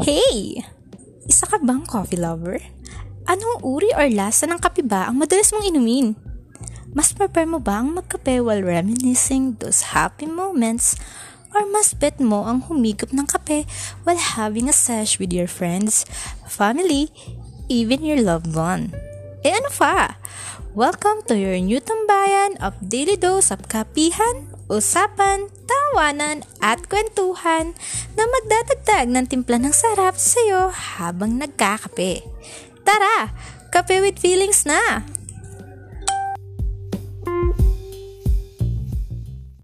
Hey! Isa ka bang coffee lover? Anong uri or lasa ng kape ba ang madalas mong inumin? Mas prepare mo ba ang magkape while reminiscing those happy moments? Or mas bet mo ang humigop ng kape while having a sesh with your friends, family, even your loved one? Eh ano pa? Welcome to your new tambayan of daily dose of kapihan, usapan, tawanan at kwentuhan na magdadagdag ng timpla ng sarap sa'yo habang nagkakape. Tara, kape with feelings na!